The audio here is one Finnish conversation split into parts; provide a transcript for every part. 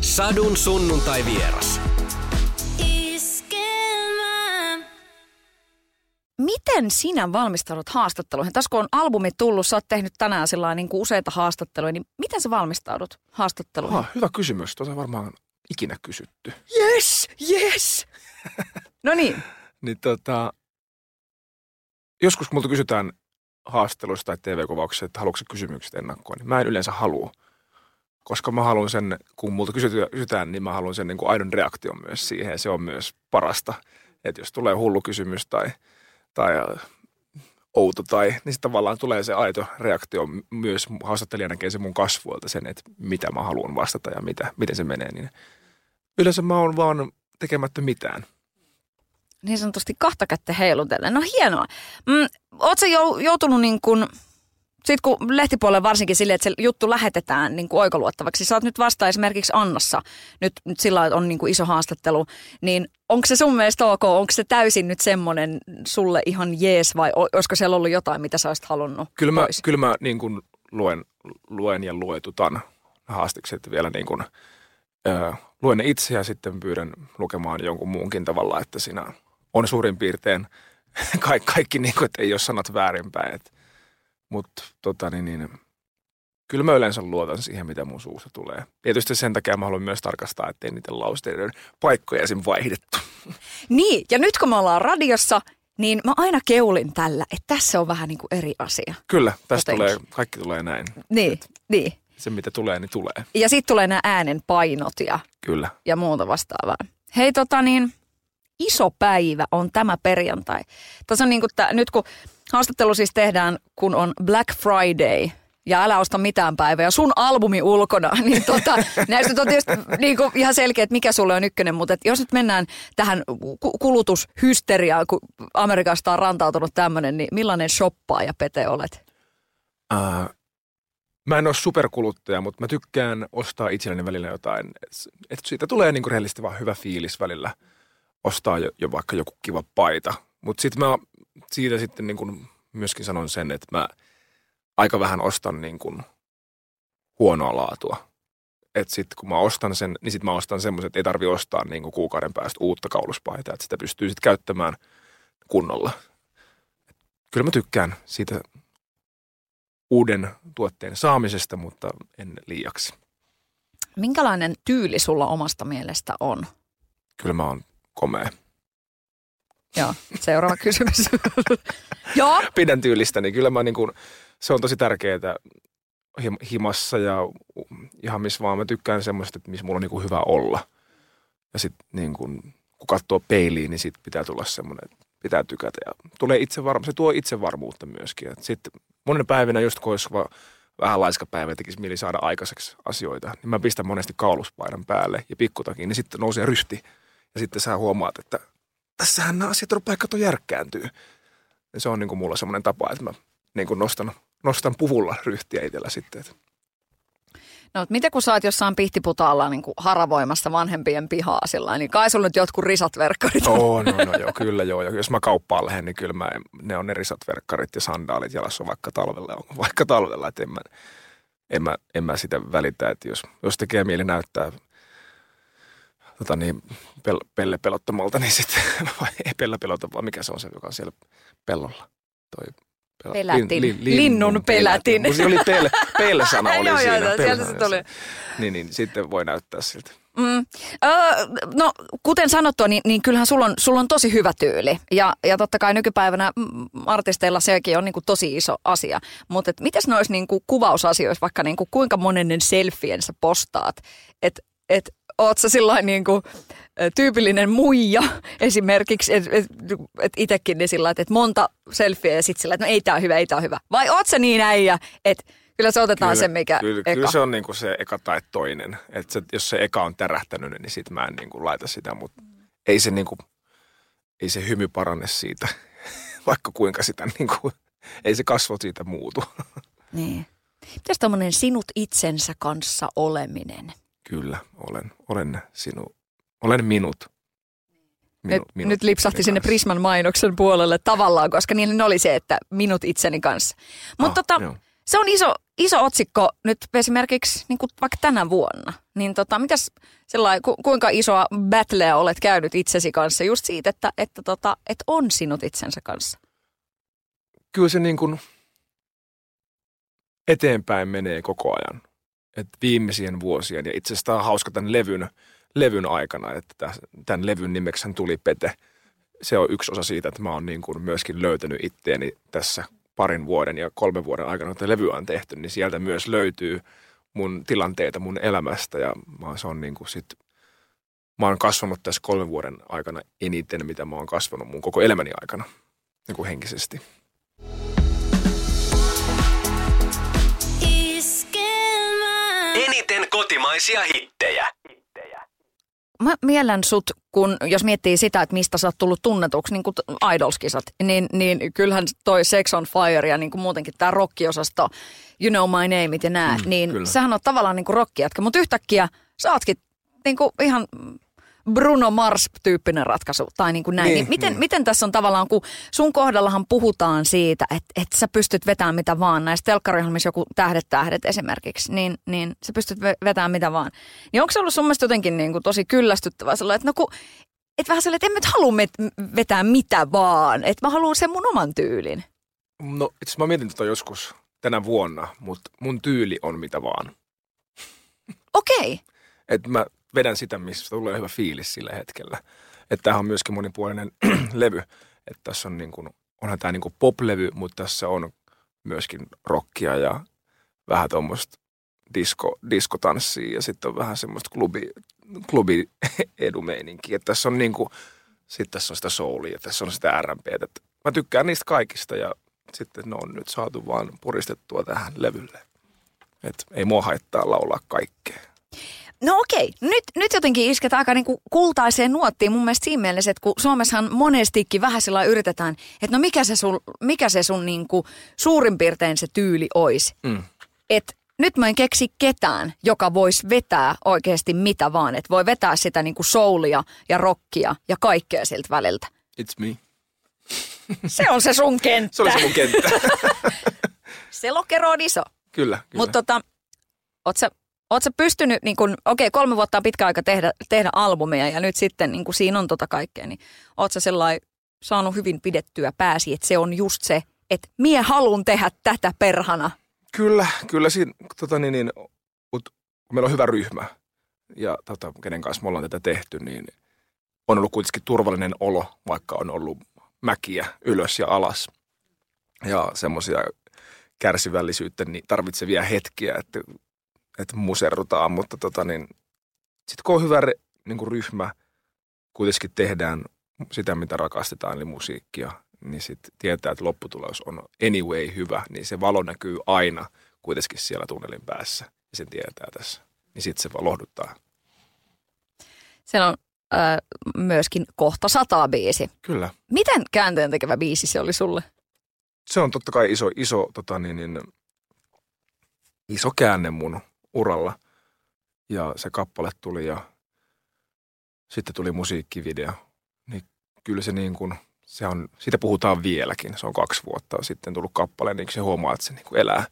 Sadun sunnuntai vieras. Miten sinä valmistaudut haastatteluihin? Tässä kun on albumi tullut, sä oot tehnyt tänään sillä niin kuin useita haastatteluja, niin miten sä valmistaudut haastatteluihin? Ah, hyvä kysymys. Tuota varmaan ikinä kysytty. Yes, yes. no niin. Niin tota, joskus kun multa kysytään haastatteluista tai TV-kuvauksissa, että haluatko kysymykset ennakkoon, niin mä en yleensä halua. Koska mä haluan sen, kun multa kysytään, niin mä haluan sen niin kuin aidon reaktion myös siihen. Se on myös parasta. Että jos tulee hullu kysymys tai, tai äh, outo tai, niin sitten tavallaan tulee se aito reaktio myös haastattelija näkee se mun kasvuilta sen, että mitä mä haluan vastata ja mitä, miten se menee. Niin yleensä mä oon vaan tekemättä mitään. Niin sanotusti kahta kättä heilutellen. No hienoa. Mm, Oletko joutunut niin kuin sitten kun lehtipuolelle varsinkin silleen, että se juttu lähetetään niin kuin oikoluottavaksi, sä oot nyt vasta esimerkiksi Annassa, nyt, nyt sillä on niin kuin iso haastattelu, niin onko se sun mielestä ok, onko se täysin nyt semmoinen sulle ihan jees vai olisiko siellä ollut jotain, mitä sä olisit halunnut Kyllä mä, kyllä mä niin kuin luen, luen ja luetutan haastikset vielä niin kuin, ö, luen ne itse ja sitten pyydän lukemaan jonkun muunkin tavalla, että siinä on suurin piirtein kaikki, kaikki niin kuin, että ei ole sanat väärinpäin, että mutta tota, niin, niin, kyllä mä yleensä luotan siihen, mitä mun suusta tulee. Tietysti sen takia mä haluan myös tarkastaa, ettei niiden lausteiden paikkoja esim. vaihdettu. Niin, ja nyt kun me ollaan radiossa, niin mä aina keulin tällä, että tässä on vähän niin kuin eri asia. Kyllä, tästä tulee, kaikki tulee näin. Niin, Et niin. Se mitä tulee, niin tulee. Ja sitten tulee nämä äänen painot ja, Kyllä. ja muuta vastaavaa. Hei tota niin, iso päivä on tämä perjantai. Tässä on niin kuin tää, nyt kun haastattelu siis tehdään, kun on Black Friday ja älä osta mitään päivää ja sun albumi ulkona, niin tota, näistä on tietysti niin kuin ihan selkeä, että mikä sulle on ykkönen, mutta jos nyt mennään tähän kulutushysteriaan, kun Amerikasta on rantautunut tämmöinen, niin millainen shoppaaja Pete olet? Uh, mä en ole superkuluttaja, mutta mä tykkään ostaa itselleni välillä jotain, että siitä tulee niin kuin rehellisesti vaan hyvä fiilis välillä ostaa jo, jo vaikka joku kiva paita. Mutta sitten mä siitä sitten niin kuin myöskin sanon sen, että mä aika vähän ostan niin kuin huonoa laatua. Että sitten kun mä ostan sen, niin sitten mä ostan semmoisen, että ei tarvi ostaa niin kuin kuukauden päästä uutta kauluspaitaa, että sitä pystyy sitten käyttämään kunnolla. Kyllä mä tykkään siitä uuden tuotteen saamisesta, mutta en liiaksi. Minkälainen tyyli sulla omasta mielestä on? Kyllä mä oon komea. Joo, seuraava kysymys. Joo. Pidän tyylistä, niin kyllä mä niin kuin, se on tosi tärkeää himassa ja ihan missä vaan mä tykkään semmoista, että missä mulla on niin kuin hyvä olla. Ja sitten niin kuin, kun katsoo peiliin, niin siitä pitää tulla semmoinen, että pitää tykätä. Ja tulee itsevarmu, se tuo itsevarmuutta myöskin. Sitten monen päivinä just kun olisi vähän laiska päivä tekisi mieli saada aikaiseksi asioita, niin mä pistän monesti kauluspaidan päälle ja pikkutakin, niin sitten nousee ryhti. Ja sitten sä huomaat, että tässähän nämä asiat rupeaa kato järkkääntyy. Ja se on niin kuin mulla semmoinen tapa, että mä niin kuin nostan, nostan puvulla ryhtiä itsellä sitten. Että. No, mitä kun sä oot jossain pihtiputaalla niin kuin haravoimassa vanhempien pihaa sillä niin kai sulla nyt jotkut risatverkkarit on. Oh, no, no joo, kyllä joo. Ja jos mä kauppaan lähden, niin kyllä mä, ne on ne risatverkkarit ja sandaalit jalassa vaikka talvella. Vaikka talvella, että en mä, en mä, en mä sitä välitä, että jos, jos tekee mieli näyttää tota niin, pel, pelle pelottomalta, niin sitten, vai ei pelle pelota, vaan mikä se on se, joka on siellä pellolla. Toi pel- pelätin. Lin, lin, linnun, linnun pelätin. pelätin. Se oli pelle, pelle-sana oli joo, siinä. Joo, sieltä se tuli. Niin, niin, sitten voi näyttää siltä. Mm. Öö, no, kuten sanottua, niin, niin kyllähän sulla on, sulla on tosi hyvä tyyli. Ja, ja totta kai nykypäivänä artisteilla sekin on niin kuin tosi iso asia. Mutta mitäs noissa niin kuin kuvausasioissa, vaikka niin kuin kuinka monennen selfien sä postaat? Että et, oot sä sillain niin kuin, tyypillinen muija esimerkiksi, että et, et itsekin niin sillä että et monta selfieä ja sitten sillä että no ei tää hyvä, ei tää hyvä. Vai oot sä niin äijä, että kyllä se otetaan kyllä, se, mikä kyllä, eka. Kyllä se on niinku se eka tai toinen. Että se, jos se eka on tärähtänyt, niin sit mä en niinku laita sitä, mutta ei se niinku, ei se hymy parane siitä, vaikka kuinka sitä niinku, ei se kasvo siitä muutu. Niin. Mitäs tämmöinen sinut itsensä kanssa oleminen? Kyllä, olen, olen sinu, olen minut. Minu, minut nyt lipsahti sinne Prisman mainoksen puolelle tavallaan, koska niillä oli se, että minut itseni kanssa. Mutta ah, tota, Se on iso, iso otsikko nyt esimerkiksi niin kuin vaikka tänä vuonna. Niin tota, mitäs sellainen, ku, kuinka isoa battleä olet käynyt itsesi kanssa just siitä, että, että, tota, että on sinut itsensä kanssa? Kyllä se niin kuin eteenpäin menee koko ajan. Et viimeisien vuosien, ja itse asiassa tämä on hauska tämän levyn, levyn aikana, että tämän levyn nimeksi tuli Pete. Se on yksi osa siitä, että mä oon niin kuin myöskin löytänyt itteeni tässä parin vuoden ja kolmen vuoden aikana, kun levyä on tehty, niin sieltä myös löytyy mun tilanteita mun elämästä ja mä, se on niin kuin sit, mä oon kasvanut tässä kolmen vuoden aikana eniten, mitä mä oon kasvanut mun koko elämäni aikana niin kuin henkisesti. Eniten kotimaisia hittejä mä miellän sut, kun jos miettii sitä, että mistä sä oot tullut tunnetuksi, niin kuin Idolskisat, niin, niin kyllähän toi Sex on Fire ja niin kuin muutenkin tämä rockiosasto, You Know My Name ja nää, mm, niin kyllä. sähän on tavallaan niin kuin rockijätkä, mutta yhtäkkiä sä ootkin niin kuin ihan Bruno Mars-tyyppinen ratkaisu tai niin kuin näin. Niin, niin miten, niin. miten tässä on tavallaan, kun sun kohdallahan puhutaan siitä, että, että sä pystyt vetämään mitä vaan, näissä telkkariohjelmissa joku Tähdet tähdet esimerkiksi, niin, niin sä pystyt vetämään mitä vaan. Niin onko se ollut sun mielestä jotenkin niin kuin tosi kyllästyttävää sellainen, että no kun, et vähän sellainen, että en nyt halua vetää mitä vaan, että mä haluan sen mun oman tyylin. No itse mä mietin tätä joskus tänä vuonna, mutta mun tyyli on mitä vaan. Okei. Okay. Että mä vedän sitä, missä tulee hyvä fiilis sillä hetkellä. Että tämähän on myöskin monipuolinen levy. Että tässä on niin kuin, onhan tämä niin kuin pop-levy, mutta tässä on myöskin rockia ja vähän tuommoista disko, diskotanssia ja sitten on vähän semmoista klubi, klubi edumeininkiä. Että tässä on niin kuin, sitten tässä on sitä soulia tässä on sitä R&B. Että mä tykkään niistä kaikista ja sitten ne on nyt saatu vaan puristettua tähän levylle. Että ei mua haittaa laulaa kaikkea. No okei, nyt, nyt jotenkin isket aika niinku kultaiseen nuottiin mun mielestä siinä mielessä, että kun Suomessahan monestikin vähän sillä yritetään, että no mikä se sun, mikä se sun niinku suurin piirtein se tyyli olisi. Mm. Että nyt mä en keksi ketään, joka voisi vetää oikeasti mitä vaan. Että voi vetää sitä niinku soulia ja rockia ja kaikkea siltä väliltä. It's me. Se on se sun kenttä. se oli se mun kenttä. se lokero on iso. Kyllä, kyllä. Mutta tota, oot sä Oletko pystynyt, niin okei kolme vuotta on pitkä aika tehdä, tehdä albumeja ja nyt sitten niin kun siinä on tota kaikkea, niin oletko sellainen saanut hyvin pidettyä pääsi, että se on just se, että mie halun tehdä tätä perhana? Kyllä, kyllä siinä, tota niin, niin, kun meillä on hyvä ryhmä ja tota, kenen kanssa me ollaan tätä tehty, niin on ollut kuitenkin turvallinen olo, vaikka on ollut mäkiä ylös ja alas ja semmoisia kärsivällisyyttä niin tarvitsevia hetkiä, että että muserrutaan, mutta tota niin, sitten kun on hyvä niin kuin ryhmä, kuitenkin tehdään sitä, mitä rakastetaan, eli musiikkia, niin sitten tietää, että lopputulos on anyway hyvä, niin se valo näkyy aina kuitenkin siellä tunnelin päässä, ja sen tietää tässä. Niin sitten se vaan lohduttaa. Se on äh, myöskin kohta sata biisi. Kyllä. Miten käänteen tekevä biisi se oli sulle? Se on totta kai iso, iso, tota niin, niin, iso käänne mun uralla. Ja se kappale tuli ja sitten tuli musiikkivideo. Niin kyllä se niin kuin, se on, siitä puhutaan vieläkin. Se on kaksi vuotta sitten tullut kappale, niin se huomaa, että se niin kuin elää.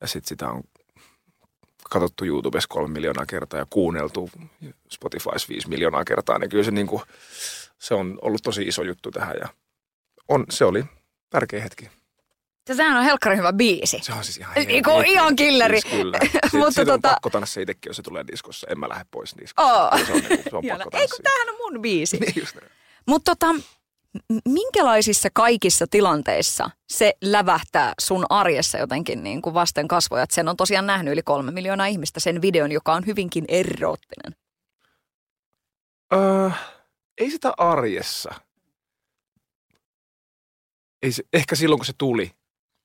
Ja sitten sitä on katsottu YouTubessa kolme miljoonaa kertaa ja kuunneltu Spotifys viisi miljoonaa kertaa. Niin kyllä se, niin kuin, se on ollut tosi iso juttu tähän ja on, se oli tärkeä hetki. Sehän on helkkarin hyvä biisi. Se on siis ihan, Iku, ihan, ihan killeri. Siis kyllä. Mutta tota... on pakko tanssia itsekin, jos se tulee diskossa. En mä lähde pois diskossa. Oh. Se on, niin, se on pakko Ei kun tämähän on mun biisi. niin Mutta tota, minkälaisissa kaikissa tilanteissa se lävähtää sun arjessa jotenkin niin kuin vasten kasvoja? Että sen on tosiaan nähnyt yli kolme miljoonaa ihmistä sen videon, joka on hyvinkin eroottinen. Öö, ei sitä arjessa. Ei se, ehkä silloin, kun se tuli,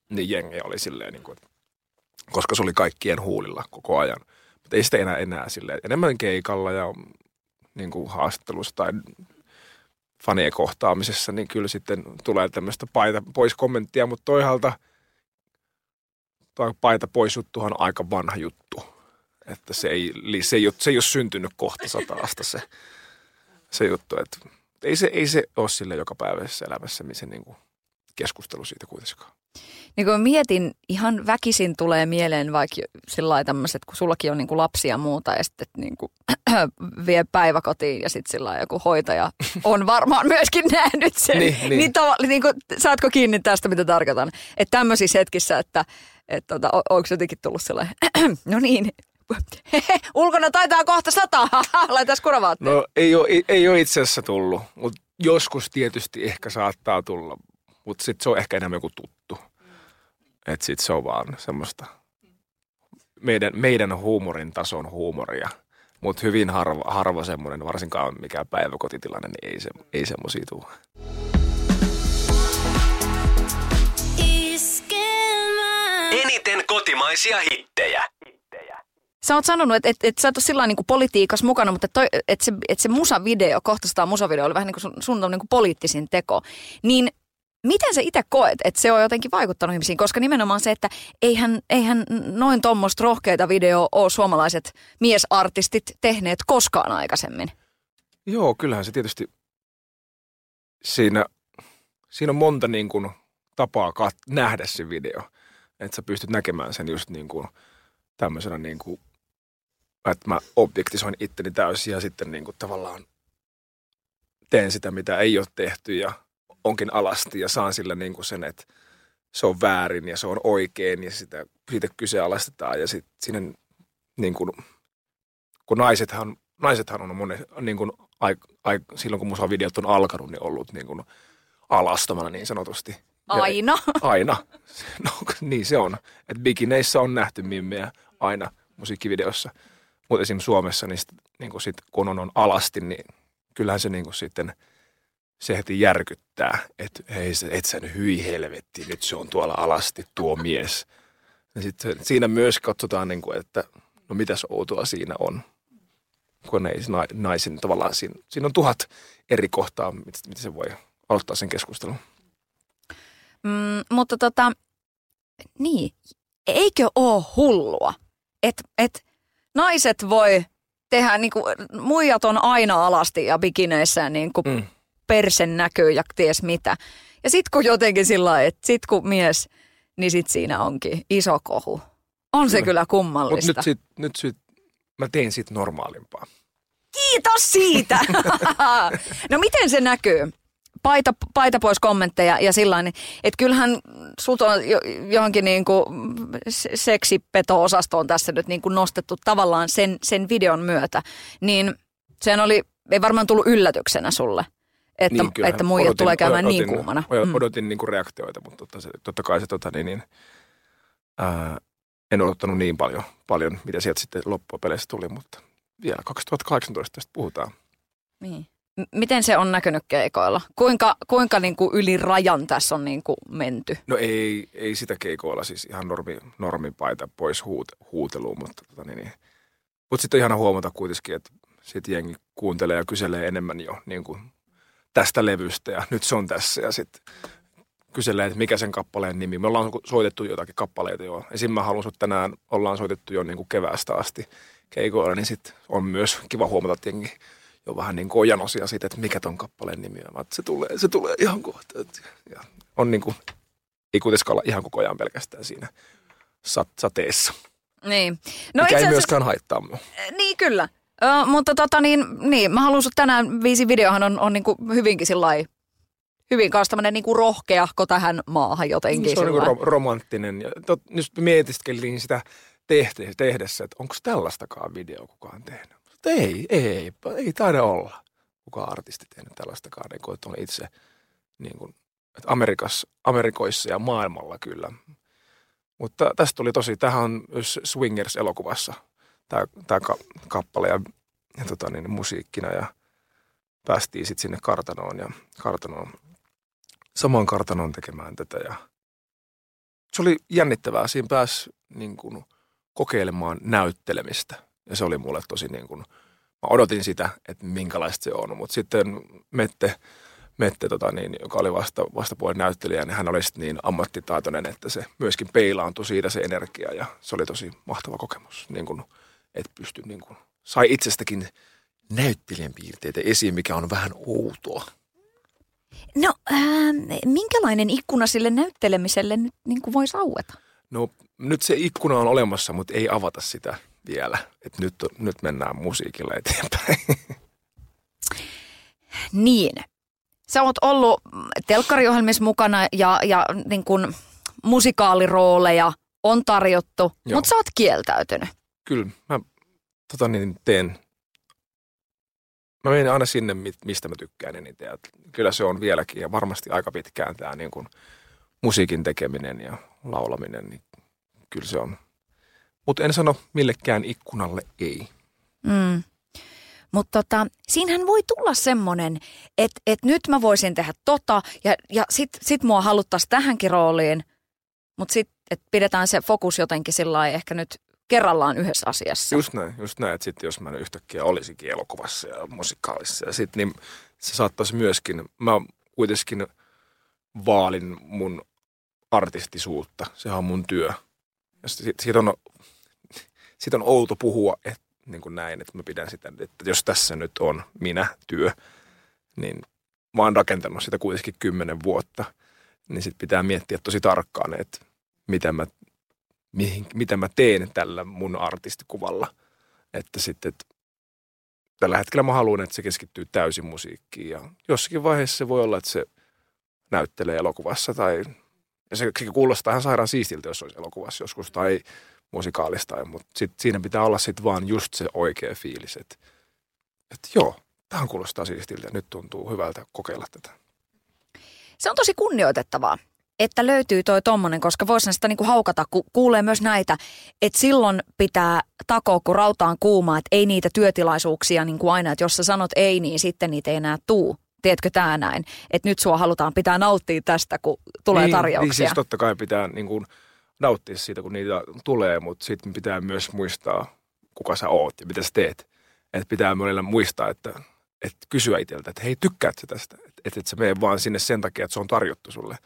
niin jengi oli silleen, niin kuin, koska se oli kaikkien huulilla koko ajan. Mutta ei sitä enää enää silleen, enemmän keikalla ja niin kuin haastattelussa tai fanien kohtaamisessa, niin kyllä sitten tulee tämmöistä paita pois kommenttia, mutta toisaalta tuo paita pois juttuhan on aika vanha juttu. Että se ei, se ei, ole, se ei ole syntynyt kohta sataasta se, se juttu. Että ei se, ei se ole sille joka päivässä elämässä, missä niin kuin keskustelu siitä kuitenkaan. Niin kun mietin, ihan väkisin tulee mieleen vaikka sillä tämmöiset, kun sullakin on niin kuin lapsia ja muuta ja sitten niin kuin, vie päiväkotiin ja sitten sillä joku hoitaja on varmaan myöskin nähnyt sen. Niin, niin. niin, tav- niin kuin, saatko kiinni tästä, mitä tarkoitan? Että tämmöisissä hetkissä, että et, tota, onko jotenkin tullut sellainen, no niin, ulkona taitaa kohta sataa, laitais kuravaatteet. No ei ole, ei, ei ole itse asiassa tullut, mutta joskus tietysti ehkä saattaa tulla, mutta sitten se on ehkä enemmän joku tuttu. Että sitten se on vaan semmoista meidän, meidän huumorin tason huumoria. Mutta hyvin harva, harva semmoinen, varsinkaan mikä päiväkotitilanne, niin ei, se, ei semmoisia tule. Eniten kotimaisia hittejä. Sä oot sanonut, että et, et sä et ole sillä niin politiikassa mukana, mutta että et se, et se musavideo, kohtaistaan musavideo oli vähän niin kuin sun, sun niin kuin poliittisin teko. Niin miten sä itse koet, että se on jotenkin vaikuttanut ihmisiin? Koska nimenomaan se, että eihän, eihän noin tuommoista rohkeita videoa ole suomalaiset miesartistit tehneet koskaan aikaisemmin. Joo, kyllähän se tietysti siinä, siinä on monta niin kuin, tapaa kat- nähdä se video. Että sä pystyt näkemään sen just niin kuin, tämmöisenä, niin kuin, että mä objektisoin itteni täysin ja sitten niin kuin, tavallaan teen sitä, mitä ei ole tehty ja onkin alasti ja saan sillä niin kuin sen, että se on väärin ja se on oikein ja sitä, siitä kyseenalaistetaan ja sitten siinä niin kuin, kun naisethan, naisethan on monen, niin kuin, ai, ai, silloin kun musavideot on alkanut, niin ollut niin kuin alastomana niin sanotusti. Ja- Aina. Aina. No niin se on. Että bikineissä on nähty mimmejä aina musiikkivideossa. Mutta esimerkiksi Suomessa, niin, sit, niin kun, sit, kun on, on alasti, niin kyllähän se niin kun sitten, se heti järkyttää, että hei, et sä nyt hyi helvetti, nyt se on tuolla alasti tuo mies. Ja sitten siinä myös katsotaan, niin kuin, että no mitäs outoa siinä on. Kun ei se na- naisen tavallaan, siinä, siinä on tuhat eri kohtaa, miten, miten se voi aloittaa sen keskustelun. Mm, mutta tota, niin, eikö oo hullua, että et naiset voi tehdä, niinku, muijat on aina alasti ja bikineissään niinku Mm. Persen näkyy ja ties mitä. Ja sit kun jotenkin sillä lailla, että sit kun mies, niin sit siinä onkin iso kohu. On se Kyllä. kyllä Mutta kummallista. nyt, sit, nyt sit, mä tein siitä normaalimpaa. Kiitos siitä! no miten se näkyy? Paita, paita pois kommentteja ja sillä että kyllähän sut on jo, johonkin niin kuin seksipeto-osastoon tässä nyt niin kuin nostettu tavallaan sen, sen videon myötä. Niin sehän oli, ei varmaan tullut yllätyksenä sulle, että, Niin, kyllähän että muijat odotin- tulee käymään niin odotin- kuumana. Odotin, odotin niin kuin reaktioita, mutta totta, se, totta kai se tota, niin, niin, ää, en odottanut niin paljon, paljon, mitä sieltä sitten loppupeleissä tuli, mutta vielä 2018 tästä puhutaan. Niin. M- Miten se on näkynyt keikoilla? Kuinka, kuinka niin kuin yli rajan tässä on niin kuin menty? No ei, ei sitä keikoilla, siis ihan normi, normipaita pois huut, huuteluun, mutta tota, niin, niin. Mut sitten on ihana huomata kuitenkin, että sit jengi kuuntelee ja kyselee enemmän jo niin kuin tästä levystä ja nyt se on tässä ja sitten kyselee, että mikä sen kappaleen nimi. Me ollaan soitettu jotakin kappaleita jo. Esim. mä haluan sut tänään, ollaan soitettu jo niin kuin keväästä asti keikoilla, niin sitten on myös kiva huomata, että jengi jo vähän niin kuin janosia siitä, että mikä ton kappaleen nimi on. Mä, että se tulee, se tulee ihan kohta. Ja on niin kuin, ei kuitenkaan olla ihan koko ajan pelkästään siinä sat, sateessa. Niin. No mikä ei myöskään haittaa mua. niin kyllä. Ö, mutta tota niin, niin, mä haluan tänään, viisi videohan on, on niin kuin hyvinkin sillai, hyvin kanssa tämmönen niin kuin rohkeahko tähän maahan jotenkin. Se on niin rom- romanttinen. Ja tot, nyt mietiskelin sitä tehte, tehdessä, että onko tällaistakaan video kukaan tehnyt. Mutta ei, ei, ei taida olla kukaan artisti tehnyt tällaistakaan, niin kuin, että on itse niin kuin, että Amerikassa, Amerikoissa ja maailmalla kyllä. Mutta tästä tuli tosi, tämähän on Swingers-elokuvassa tämä, tämä ka, kappale ja, ja tota, niin, musiikkina ja päästiin sitten sinne kartanoon ja kartanoon, samaan kartanoon tekemään tätä ja se oli jännittävää. Siinä pääsi niin kuin, kokeilemaan näyttelemistä ja se oli mulle tosi niin kuin, mä odotin sitä, että minkälaista se on, mutta sitten Mette, Mette tota niin, joka oli vasta, vastapuolen näyttelijä, niin hän oli niin ammattitaitoinen, että se myöskin peilaantui siitä se energia ja se oli tosi mahtava kokemus, niin kuin, että pystyi niin kuin, sai itsestäkin näyttelijän piirteitä esiin, mikä on vähän outoa. No, äh, minkälainen ikkuna sille näyttelemiselle nyt niin kuin voisi aueta? No nyt se ikkuna on olemassa, mutta ei avata sitä vielä. Et nyt, nyt mennään musiikilla eteenpäin. Niin. Sä oot ollut telkkariohjelmissa mukana ja, ja niin kuin musikaalirooleja on tarjottu, mutta sä oot kieltäytynyt. Kyllä mä tota niin, teen. Mä menen aina sinne, mi- mistä mä tykkään eniten. Ja kyllä se on vieläkin ja varmasti aika pitkään tämä niin kuin musiikin tekeminen ja laulaminen. Niin kyllä se on. Mutta en sano millekään ikkunalle ei. Mm. Mutta tota, siinähän voi tulla semmoinen, että et nyt mä voisin tehdä tota ja, ja sit, sit mua haluttaisiin tähänkin rooliin, mutta sitten pidetään se fokus jotenkin sillä ehkä nyt kerrallaan yhdessä asiassa. Just näin, just näin, että sitten jos mä yhtäkkiä olisikin elokuvassa ja musikaalissa ja sit, niin se saattaisi myöskin, mä kuitenkin vaalin mun artistisuutta, sehän on mun työ. Ja sit, siitä, on, siitä on outo puhua, että niin kuin näin, että mä pidän sitä, että jos tässä nyt on minä työ, niin mä oon rakentanut sitä kuitenkin kymmenen vuotta, niin sitten pitää miettiä tosi tarkkaan, että mitä mä mihin, mitä mä teen tällä mun artistikuvalla. Että sitten, että tällä hetkellä mä haluan, että se keskittyy täysin musiikkiin ja jossakin vaiheessa se voi olla, että se näyttelee elokuvassa tai ja se, se kuulostaa ihan sairaan siistiltä, jos olisi elokuvassa joskus tai musikaalista, mutta sit, siinä pitää olla sitten vaan just se oikea fiilis, että, että joo, tähän kuulostaa siistiltä nyt tuntuu hyvältä kokeilla tätä. Se on tosi kunnioitettavaa, että löytyy toi tommonen, koska voisin sitä niinku haukata, kun kuulee myös näitä, että silloin pitää takoa, kun rautaan kuumaa, että ei niitä työtilaisuuksia niin kuin aina, että jos sä sanot ei, niin sitten niitä ei enää tuu. Tiedätkö tää näin? Että nyt sua halutaan pitää nauttia tästä, kun tulee niin, tarjouksia. Niin siis totta kai pitää niin kuin, nauttia siitä, kun niitä tulee, mutta sitten pitää myös muistaa, kuka sä oot ja mitä sä teet. Että pitää monella muistaa, että, että kysyä itseltä, että hei, tykkäät sä tästä? Että et sä mene vaan sinne sen takia, että se on tarjottu sulle.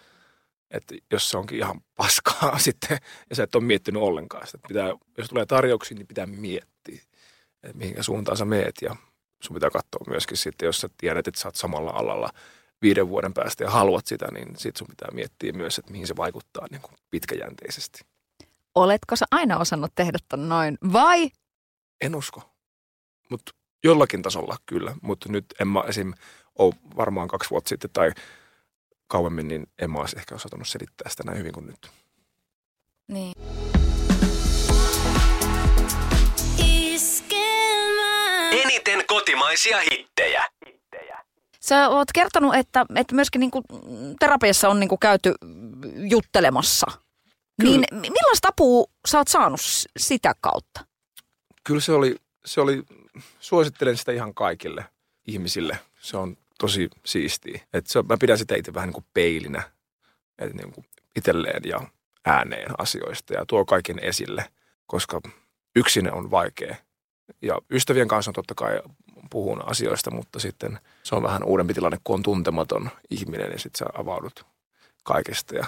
Että jos se onkin ihan paskaa sitten ja sä et ole miettinyt ollenkaan sitä. Pitää, jos tulee tarjouksia, niin pitää miettiä, että mihinkä suuntaan sä meet ja sun pitää katsoa myöskin sitten, jos sä tiedät, että sä oot samalla alalla viiden vuoden päästä ja haluat sitä, niin sit sun pitää miettiä myös, että mihin se vaikuttaa niin kuin pitkäjänteisesti. Oletko sä aina osannut tehdä ton noin vai? En usko, mutta jollakin tasolla kyllä, mutta nyt en mä esim. ole varmaan kaksi vuotta sitten tai kauemmin, niin en mä olisi ehkä osannut selittää sitä näin hyvin kuin nyt. Niin. Eniten kotimaisia hittejä. Sä oot kertonut, että, että myöskin niinku terapiassa on niinku käyty juttelemassa. Kyllä. Niin mi- millaista apua sä oot saanut sitä kautta? Kyllä se oli, se oli, suosittelen sitä ihan kaikille ihmisille. Se on tosi siistiä. Et se, mä pidän sitä itse vähän niin kuin peilinä et niin kuin itselleen ja ääneen asioista ja tuo kaiken esille, koska yksin on vaikea. Ja ystävien kanssa on totta kai puhun asioista, mutta sitten se on vähän uudempi tilanne, kun on tuntematon ihminen ja sitten sä avaudut kaikesta ja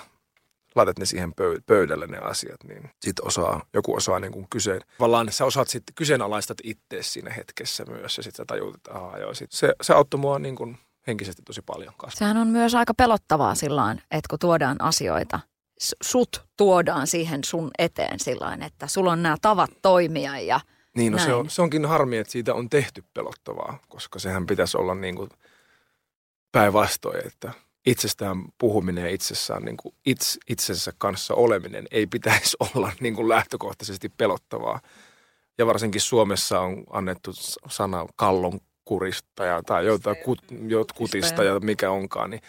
laitat ne siihen pöy- pöydälle ne asiat, niin sit osaa, joku osaa niin kuin kyseen. Tavallaan sä osaat sitten kyseenalaistat itse siinä hetkessä myös ja sitten sä tajut, että ahaa, joo, sit se, se auttoi mua niin kuin henkisesti tosi paljon kasvaa. Sehän on myös aika pelottavaa sillä että kun tuodaan asioita, sut tuodaan siihen sun eteen sillä että sulla on nämä tavat toimia ja Niin, no se, on, se onkin harmi, että siitä on tehty pelottavaa, koska sehän pitäisi olla niin kuin päinvastoin, että itsestään puhuminen ja itsessään niin kuin its, itsensä kanssa oleminen ei pitäisi olla niin kuin lähtökohtaisesti pelottavaa. Ja varsinkin Suomessa on annettu sana kallon kuristaja tai jotain kut, jotkutista ja mikä onkaan, niin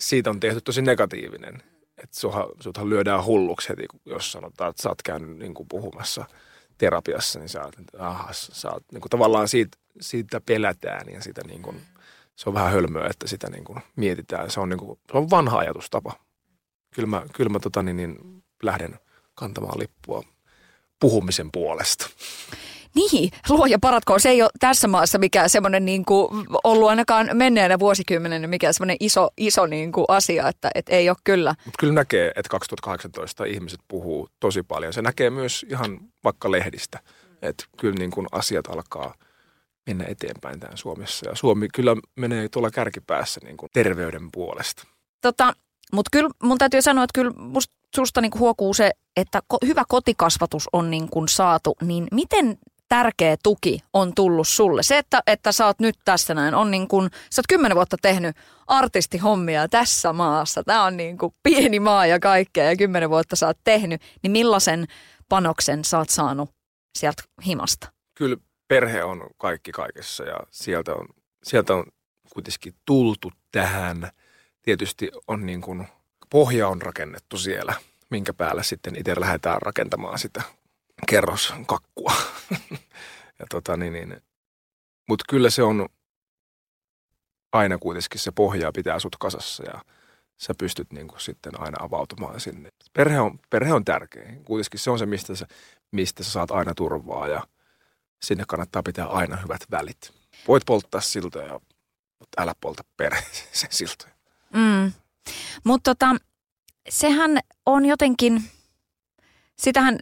siitä on tehty tosi negatiivinen. Että suthan, suthan lyödään hulluksi heti, jos sanotaan, että sä oot käynyt niin kuin puhumassa terapiassa, niin sä oot, aha, sä oot, niin kuin tavallaan siitä, siitä pelätään ja sitä niin kuin, se on vähän hölmöä, että sitä niin kuin mietitään. Se on, niin kuin, se on vanha ajatustapa. Kyllä mä, kyllä mä tota, niin, niin, lähden kantamaan lippua puhumisen puolesta. Niin, luoja paratkoon. Se ei ole tässä maassa mikään semmoinen niin kuin ollut ainakaan menneenä vuosikymmenen mikä semmoinen iso, iso niin kuin asia, että, että ei ole kyllä. Mutta kyllä näkee, että 2018 ihmiset puhuu tosi paljon. Se näkee myös ihan vaikka lehdistä, että kyllä niin kuin asiat alkaa mennä eteenpäin täällä Suomessa. Ja Suomi kyllä menee tuolla kärkipäässä niin kuin terveyden puolesta. Tota, mutta kyllä mun täytyy sanoa, että kyllä musta susta niinku huokuu se, että ko- hyvä kotikasvatus on niinku saatu, niin miten tärkeä tuki on tullut sulle? Se, että, että sä oot nyt tässä näin, on niin kuin, sä oot kymmenen vuotta tehnyt artistihommia tässä maassa. Tämä on niin kuin pieni maa ja kaikkea ja kymmenen vuotta sä oot tehnyt, niin millaisen panoksen sä oot saanut sieltä himasta? Kyllä perhe on kaikki kaikessa ja sieltä on, sieltä on kuitenkin tultu tähän. Tietysti on niin kuin, pohja on rakennettu siellä, minkä päällä sitten itse lähdetään rakentamaan sitä kerroskakkua. ja tota, niin, niin. Mutta kyllä se on aina kuitenkin se pohjaa pitää sut kasassa ja sä pystyt niin kuin sitten aina avautumaan sinne. Perhe on, perhe on tärkeä. Kuitenkin se on se, mistä sä, mistä sä saat aina turvaa ja sinne kannattaa pitää aina hyvät välit. Voit polttaa siltoja, mutta älä polta perheeseen siltoja. Mm. Mutta tota, sehän on jotenkin, sitähän,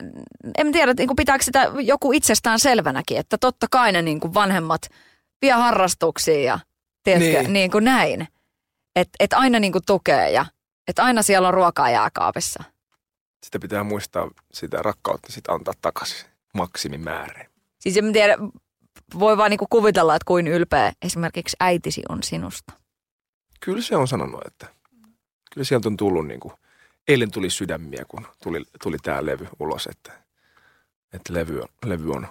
en tiedä, niin kuin pitääkö sitä joku itsestään selvänäkin, että totta kai ne niin kuin vanhemmat vie harrastuksia ja tiedätkö, niin. Niin kuin näin. Että et aina niin kuin tukee ja että aina siellä on ruokaa jääkaapissa. Sitä pitää muistaa sitä rakkautta sit antaa takaisin maksimimääreen. Siis en tiedä, voi vaan niin kuin kuvitella, että kuin ylpeä esimerkiksi äitisi on sinusta. Kyllä se on sanonut, että kyllä sieltä on tullut niin kuin, eilen tuli sydämiä, kun tuli, tuli tämä levy ulos, että, että levy, on, levy on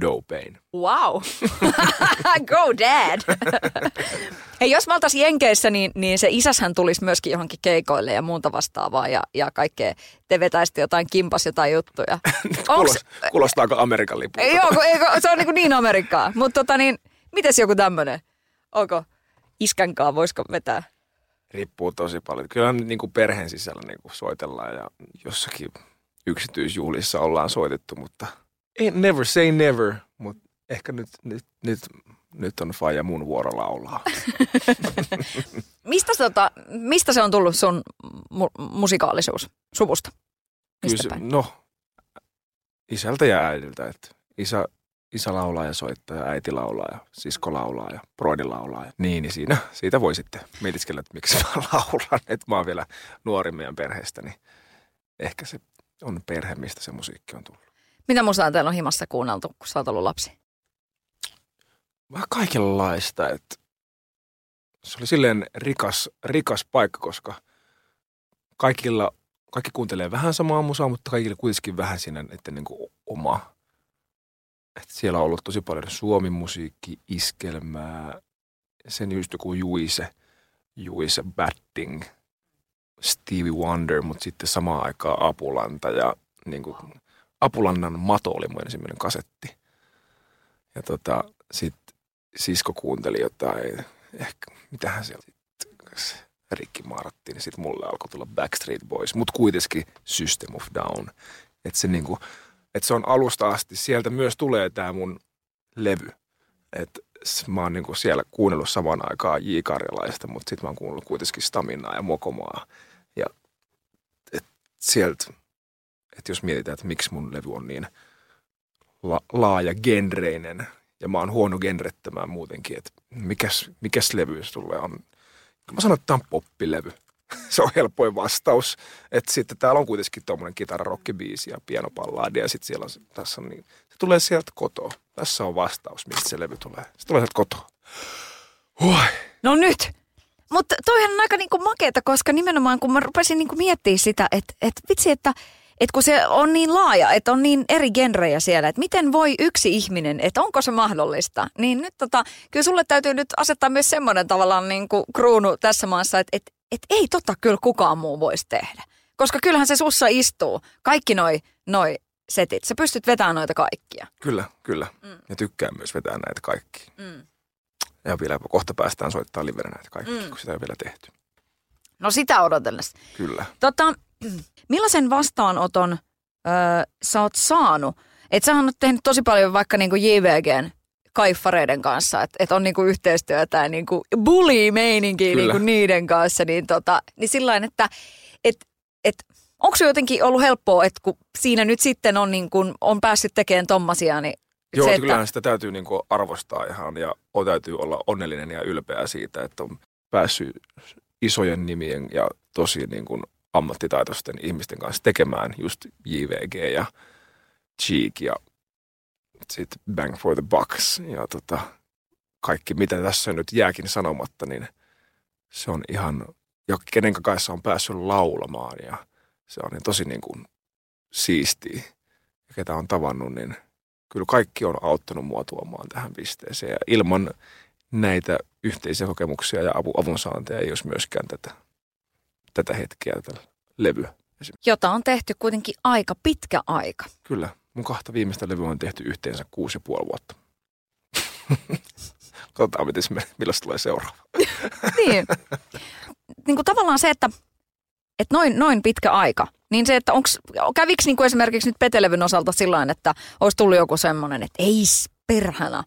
dopein. Wow. Go dad. Hei, jos mä oltaisiin Jenkeissä, niin, niin se isäshän tulisi myöskin johonkin keikoille ja muuta vastaavaa ja, ja kaikkea. Te vetäisitte jotain kimpas jotain juttuja. Onks... Kuulostaako Amerikan lipulta? Joo, kun, eikö, se on niin, niin Amerikkaa. Mutta tota niin, mites joku tämmöinen? Onko iskänkaan, voisiko vetää? Riippuu tosi paljon. Kyllä niin kuin perheen sisällä niin kuin soitellaan ja jossakin yksityisjuhlissa ollaan soitettu, mutta never say never, mutta ehkä nyt, nyt, nyt, nyt on faija mun vuoro laulaa. mistä, tota, mistä se on tullut sun mu- musikaalisuus suvusta? Kyllä se, no, isältä ja äidiltä. Että isä, isä laulaa ja soittaa ja äiti laulaa ja sisko laulaa ja broidi laulaa. Ja niin, niin siinä, siitä voi sitten mietiskellä, että miksi mä laulan. Että mä oon vielä nuori meidän perheestä, niin ehkä se on perhe, mistä se musiikki on tullut. Mitä musaa teillä on himassa kuunneltu, kun sä oot ollut lapsi? Vähän kaikenlaista, että se oli silleen rikas, rikas paikka, koska kaikilla, kaikki kuuntelee vähän samaa musaa, mutta kaikille kuitenkin vähän siinä, että niin kuin oma. Että siellä on ollut tosi paljon suomi-musiikki, iskelmää, sen just joku Juise, Juise Batting, Stevie Wonder, mutta sitten samaan aikaan Apulanta ja niin kuin, Apulannan mato oli mun ensimmäinen kasetti. Ja tota, sitten sisko kuunteli jotain, ehkä, mitähän siellä rikki maarattiin, niin sitten mulle alkoi tulla Backstreet Boys, mutta kuitenkin System of Down. Että se, niinku, et se on alusta asti, sieltä myös tulee tämä mun levy. Että mä oon niinku siellä kuunnellut samaan aikaan J. Karjalaista, mutta sitten mä oon kuunnellut kuitenkin Staminaa ja Mokomaa. Ja et sieltä, että jos mietitään, että miksi mun levy on niin la- laaja genreinen, ja mä oon huono genrettämään muutenkin, että mikäs, mikäs levy sulle on. Mä sanon, että tämä on poppilevy. Se on helpoin vastaus. Että sitten täällä on kuitenkin tuommoinen kitararokkibiisi ja pianopalladi ja sitten siellä on, tässä on niin, se tulee sieltä kotoa. Tässä on vastaus, mistä se levy tulee. Se tulee sieltä kotoa. Hui. No nyt! Mutta toihan on aika niinku makeeta, koska nimenomaan kun mä rupesin niinku miettimään sitä, että et vitsi, että et kun se on niin laaja, että on niin eri genrejä siellä, että miten voi yksi ihminen, että onko se mahdollista, niin nyt tota, kyllä sulle täytyy nyt asettaa myös semmoinen tavallaan niin kuin kruunu tässä maassa, että, että, että ei tota kyllä kukaan muu voisi tehdä. Koska kyllähän se sussa istuu, kaikki noi, noi setit, sä pystyt vetämään noita kaikkia. Kyllä, kyllä. Mm. Ja tykkään myös vetää näitä kaikkia. Mm. Ja vielä kohta päästään soittaa livenä näitä kaikkia, mm. kun sitä ei vielä tehty. No sitä odotellessa. Kyllä. Tota, millaisen vastaanoton öö, sä oot saanut? Et sä oot tehnyt tosi paljon vaikka niinku JVGn kaiffareiden kanssa, että et on niinku yhteistyötä ja niinku bully-meininkiä niinku niiden kanssa, niin, tota, niin sillain, että et, et, onko se jotenkin ollut helppoa, että kun siinä nyt sitten on, niinku, on päässyt tekemään tommosia, niin Joo, se, että- kyllähän sitä täytyy niin kuin arvostaa ihan ja täytyy olla onnellinen ja ylpeä siitä, että on päässyt isojen nimien ja tosi niin kuin ammattitaitoisten ihmisten kanssa tekemään just JVG ja Cheek ja sitten Bang for the Bucks ja tota, kaikki mitä tässä nyt jääkin sanomatta, niin se on ihan, ja kenen kanssa on päässyt laulamaan ja se on niin tosi niin kuin siistiä. Ja ketä on tavannut, niin kyllä kaikki on auttanut mua tuomaan tähän pisteeseen. Ja ilman näitä yhteisiä kokemuksia ja avu, avunsaanteja ei olisi myöskään tätä, tätä hetkeä, tätä levyä. Jota on tehty kuitenkin aika pitkä aika. Kyllä, mun kahta viimeistä levyä on tehty yhteensä kuusi ja puoli vuotta. Katsotaan, miten se se tulee seuraava. Niin. niin kuin tavallaan se, että, että noin, noin pitkä aika, niin se, että onks, käviks niin kuin esimerkiksi nyt Petelevyn osalta sillä että olisi tullut joku semmoinen, että ei perhana,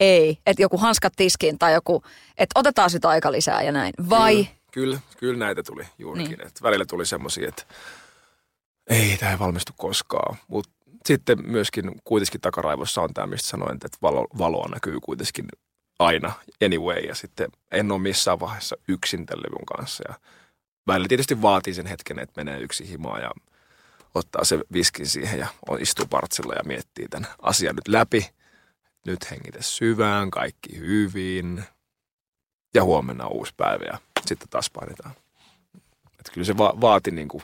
ei, että joku hanskat tiskiin tai joku, että otetaan sitä aika lisää ja näin. Vai Kyllä, kyllä, kyllä näitä tuli juurikin. Niin. Että välillä tuli semmoisia, että ei, tämä ei valmistu koskaan. Mutta sitten myöskin kuitenkin takaraivossa on tämä, mistä sanoin, että valo, valoa näkyy kuitenkin aina anyway. Ja sitten en ole missään vaiheessa yksin tämän levyn kanssa. Ja välillä tietysti vaatii sen hetken, että menee yksi himaa ja ottaa se viskin siihen ja on- istuu partsilla ja miettii tämän asian nyt läpi. Nyt hengitä syvään, kaikki hyvin. Ja huomenna uusi päivä ja sitten taas painetaan. Että kyllä se va- vaati niin kuin,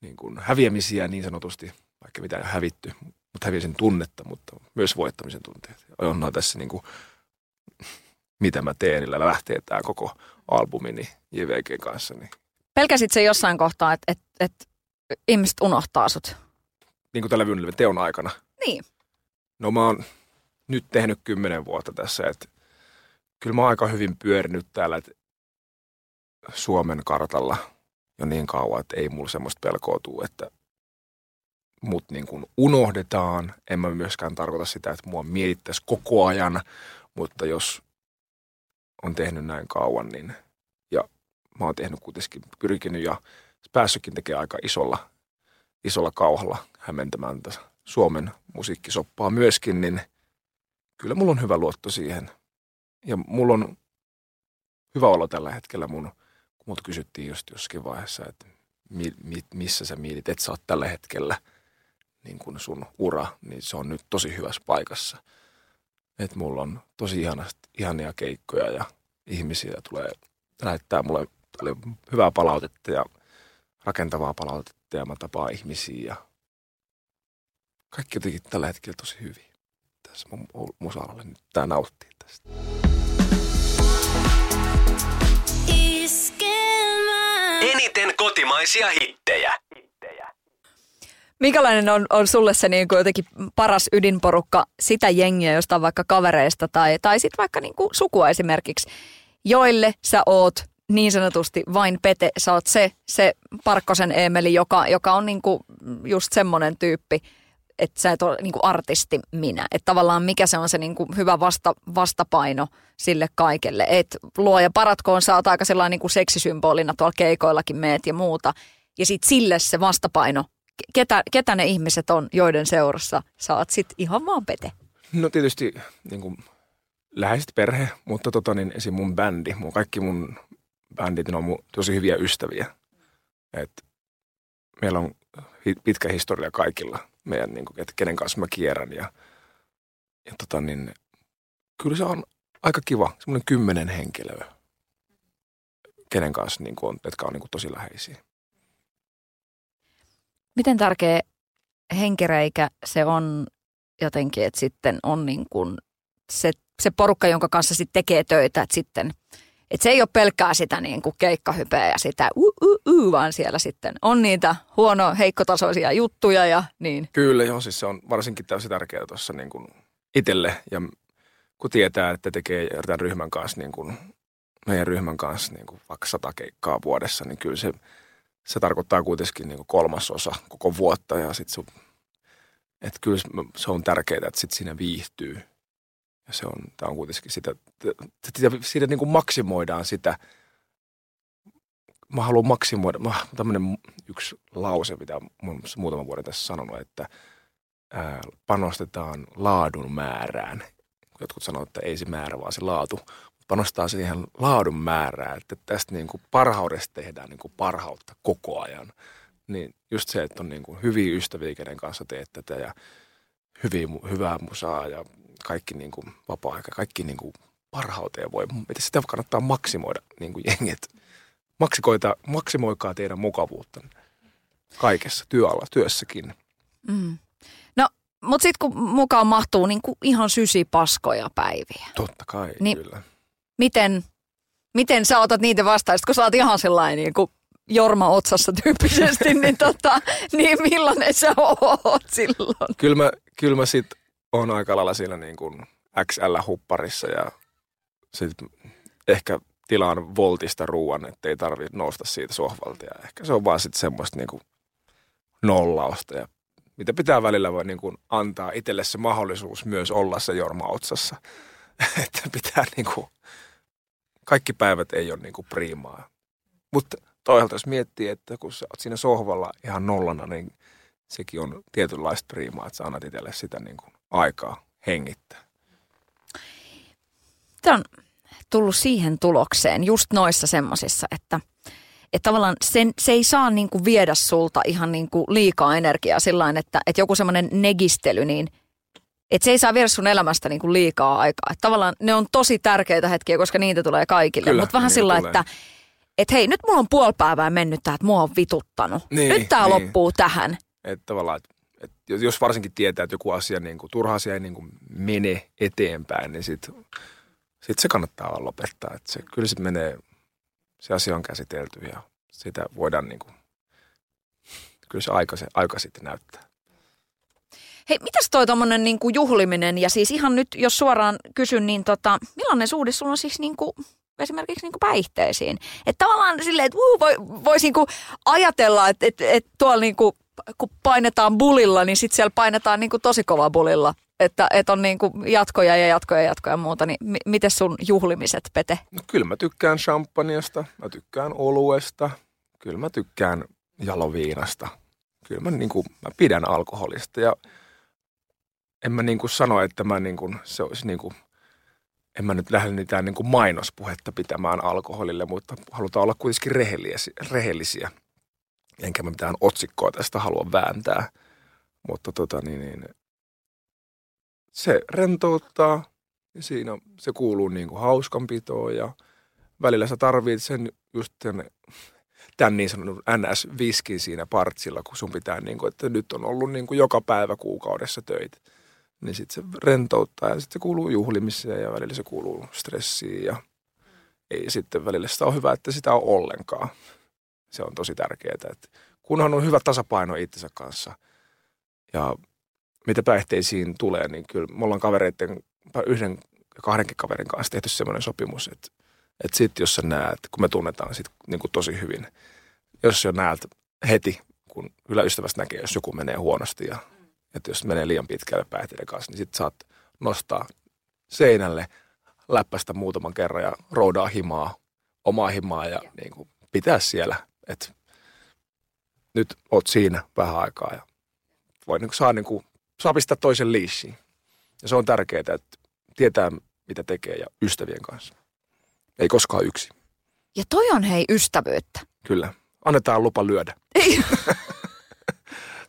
niin kuin häviämisiä niin sanotusti, vaikka mitä ei hävitty, mutta häviämisen tunnetta, mutta myös voittamisen tunteet. On tässä niin kuin, mitä mä teen, niin lähtee tämä koko albumini JVG kanssa. Niin, pelkäsit se jossain kohtaa, että, että, että ihmiset unohtaa sut? niin kuin tällä levyn teon aikana. Niin. No mä oon nyt tehnyt kymmenen vuotta tässä, että kyllä mä oon aika hyvin pyörinyt täällä että Suomen kartalla jo niin kauan, että ei mulla semmoista pelkoa tuu, että mut niin kuin unohdetaan. En mä myöskään tarkoita sitä, että mua mietittäisi koko ajan, mutta jos on tehnyt näin kauan, niin ja mä oon tehnyt kuitenkin, pyrkinyt ja päässytkin tekemään aika isolla, isolla kauhalla hämmentämään tätä Suomen musiikkisoppaa myöskin, niin kyllä mulla on hyvä luotto siihen. Ja mulla on hyvä olla tällä hetkellä mun, kun mut kysyttiin just jossakin vaiheessa, että mi, mi, missä sä mietit, että sä oot tällä hetkellä niin kuin sun ura, niin se on nyt tosi hyvässä paikassa. Että mulla on tosi ihanast, ihania keikkoja ja ihmisiä tulee, lähettää mulle tulee hyvää palautetta ja rakentavaa palautetta ja mä tapaan ihmisiä ja kaikki jotenkin tällä hetkellä tosi hyvin. Tässä mun musalalle nyt tää nauttii tästä. Kotimaisia hittejä. Minkälainen on, on sulle se niin kuin jotenkin paras ydinporukka sitä jengiä, josta on vaikka kavereista tai, tai sitten vaikka niin kuin sukua esimerkiksi, joille sä oot niin sanotusti vain Pete, sä oot se, se Parkkosen Eemeli, joka, joka on niin kuin just semmoinen tyyppi, että sä et ole niin kuin artisti minä. Että tavallaan mikä se on se niin kuin hyvä vasta, vastapaino sille kaikelle. Että luoja paratkoon sä oot aika sellainen niin kuin seksisymbolina tuolla keikoillakin meet ja muuta. Ja sitten sille se vastapaino, ketä, ketä ne ihmiset on, joiden seurassa sä oot sit ihan vaan Pete. No tietysti niin kuin läheiset perhe, mutta tota, niin esim. mun bändi, mun, kaikki mun bändit ne on mun tosi hyviä ystäviä. Et meillä on pitkä historia kaikilla meidän, niin kuin, että kenen kanssa mä kierrän. Ja, ja tota, niin, kyllä se on aika kiva, semmoinen kymmenen henkilöä, kenen kanssa niin kuin jotka on niin kuin tosi läheisiä. Miten tärkeä henkireikä se on jotenkin, että sitten on niin kuin se, se porukka, jonka kanssa sitten tekee töitä, että sitten että se ei ole pelkkää sitä niin kuin keikkahypeä ja sitä uu, uu, uu, vaan siellä sitten on niitä huono, heikkotasoisia juttuja ja niin. Kyllä, joo, siis se on varsinkin täysin tärkeää tuossa niin kuin itselle ja kun tietää, että tekee tämän ryhmän kanssa, niin kuin, meidän ryhmän kanssa niin kuin vaikka sata keikkaa vuodessa, niin kyllä se, se tarkoittaa kuitenkin niin kuin kolmasosa koko vuotta ja sit sun, että kyllä se- on tärkeää, että sit siinä viihtyy. Ja se on, tämä on kuitenkin sitä, sitä, siitä niin kuin maksimoidaan sitä, mä haluan maksimoida, mä, tämmöinen yksi lause, mitä oon muutaman vuoden tässä sanonut, että, ää, panostetaan laadun määrään. Jotkut sanoo, että ei se määrä, vaan se laatu. Panostaa siihen laadun määrään, että tästä niin kuin parhaudesta tehdään niin kuin parhautta koko ajan. Niin just se, että on niin kuin hyviä ystäviä, kenen kanssa teet tätä ja hyviä, hyvää musaa ja kaikki niin kuin vapaa-aika, kaikki niin kuin parhauteen voi. Miten sitä kannattaa maksimoida niin kuin jengit. Maksikoita, maksimoikaa teidän mukavuutta kaikessa työalla, työssäkin. Mm. No, mutta sitten kun mukaan mahtuu niin kuin ihan sysipaskoja päiviä. Totta kai, Niin- kyllä. Miten, miten sä otat niitä vastaan, Sit kun sä oot ihan sellainen niin kuin Jorma otsassa tyyppisesti, niin, tota, niin millainen sä oot silloin? Kyllä mä, kyllä mä sit on aika lailla siinä niin kuin XL-hupparissa ja sit ehkä tilaan voltista ruoan, ettei tarvitse nousta siitä sohvalta. Ja ehkä se on vaan sitten semmoista niin kuin nollausta ja mitä pitää välillä voi niin kuin antaa itselle se mahdollisuus myös olla se Jorma Otsassa. että pitää niin kuin, kaikki päivät ei ole niin kuin priimaa. Mutta toisaalta jos miettii, että kun sä oot siinä sohvalla ihan nollana, niin sekin on tietynlaista priimaa, että sä annat itselle sitä niin kuin aikaa hengittää. Tämä on tullut siihen tulokseen just noissa semmosissa, että, että tavallaan sen, se ei saa niin kuin viedä sulta ihan niin kuin liikaa energiaa sillä että, että joku semmoinen negistely, niin että se ei saa viedä sun elämästä niin kuin liikaa aikaa. Että tavallaan ne on tosi tärkeitä hetkiä, koska niitä tulee kaikille. Kyllä, Mutta vähän sillä tulee. että että hei, nyt mulla on puoli päivää mennyt tää, että mua on vituttanut. Niin, nyt tää niin. loppuu tähän. Että tavallaan, että jos varsinkin tietää, että joku asia, niin kuin, turha asia ei niin kuin mene eteenpäin, niin sitten sit se kannattaa vaan lopettaa. Että se, kyllä sitten menee, se asia on käsitelty ja sitä voidaan niin kuin, kyllä se aika, se aika sitten näyttää. Hei, mitäs toi tommonen niinku juhliminen ja siis ihan nyt, jos suoraan kysyn, niin tota, millainen suhde sulla on siis niinku esimerkiksi niinku päihteisiin? Että tavallaan silleen, että uu, voi, voisi niinku ajatella, että et, et tuolla niinku, kun painetaan bulilla, niin sitten siellä painetaan niinku tosi kova bulilla. Että et on niinku jatkoja ja jatkoja ja jatkoja ja muuta, niin mi- miten sun juhlimiset, Pete? No kyllä mä tykkään champagnesta, mä tykkään oluesta, kyllä mä tykkään jaloviinasta. Kyllä mä, niin kuin, mä pidän alkoholista ja en mä niin kuin sano, että mä niin kuin, se olisi niin kuin, en mä nyt lähde mitään niin kuin mainospuhetta pitämään alkoholille, mutta halutaan olla kuitenkin rehellisiä. rehellisiä. Enkä mä mitään otsikkoa tästä halua vääntää. Mutta tota niin, niin se rentouttaa ja siinä se kuuluu niin kuin hauskanpitoon ja välillä sä tarvit sen just sen, tämän niin sanotun NS-viskin siinä partsilla, kun sun pitää, niin kuin, että nyt on ollut niin kuin joka päivä kuukaudessa töitä. Niin sitten se rentouttaa ja sitten se kuuluu juhlimiseen ja välillä se kuuluu stressiin ja ei sitten välillä sitä on hyvä, että sitä on ollenkaan. Se on tosi tärkeää, että kunhan on hyvä tasapaino itsensä kanssa ja mitä päihteisiin tulee, niin kyllä me ollaan kavereiden, yhden ja kahdenkin kaverin kanssa tehty semmoinen sopimus, että, että sitten jos sä näet, kun me tunnetaan sit niin kuin tosi hyvin, jos sä näet heti, kun ystävästä näkee, jos joku menee huonosti ja että jos menee liian pitkälle päihteiden kanssa, niin sitten saat nostaa seinälle, läppästä muutaman kerran ja roudaa himaa, omaa himaa ja niin kuin pitää siellä, että nyt oot siinä vähän aikaa ja voi niin kuin saa, niin kuin, saa pistää toisen liissiin. Ja se on tärkeää, että tietää mitä tekee ja ystävien kanssa. Ei koskaan yksi. Ja toi on hei ystävyyttä. Kyllä. Annetaan lupa lyödä.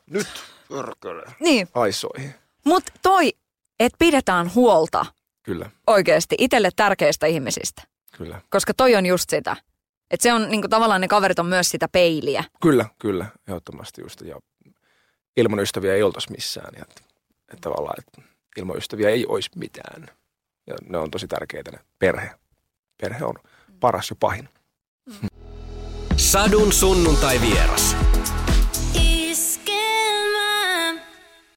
Nyt pörkölä. Niin, Aisoihin. mutta toi, että pidetään huolta Kyllä, oikeasti itselle tärkeistä ihmisistä. kyllä. Koska toi on just sitä. Että se on niinku, tavallaan ne kaverit on myös sitä peiliä. Kyllä, kyllä. Ehdottomasti just. Ja ilman ystäviä ei oltaisi missään. Ja, että, että tavallaan, että ilman ystäviä ei olisi mitään. Ja ne on tosi tärkeitä ne perhe. Perhe on paras ja pahin. Sadun sunnuntai vieras.